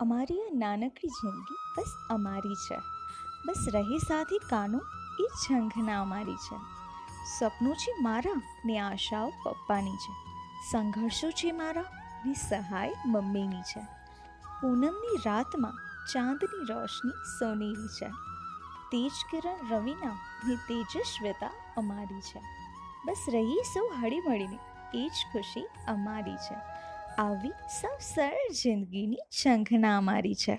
અમારી આ નાનકડી જિંદગી બસ અમારી છે. બસ રહી સાથી કાનો એ ઝંખના અમારી છે. સપનો છે મારા ને આશાઓ પપ્પાની છે. સંઘર્ષો છે મારા ને સહાય મમ્મીની છે. પૂનમની રાતમાં ચાંદની રોશની સોનેરી છે. તેજ કિરણ રવિના ને તેજસ્વીતા અમારી છે. બસ રહી સૌ હળીમળીને, એ જ ખુશી અમારી છે. આવી સૌ સરળ જિંદગીની ઝંખના અમારી છે.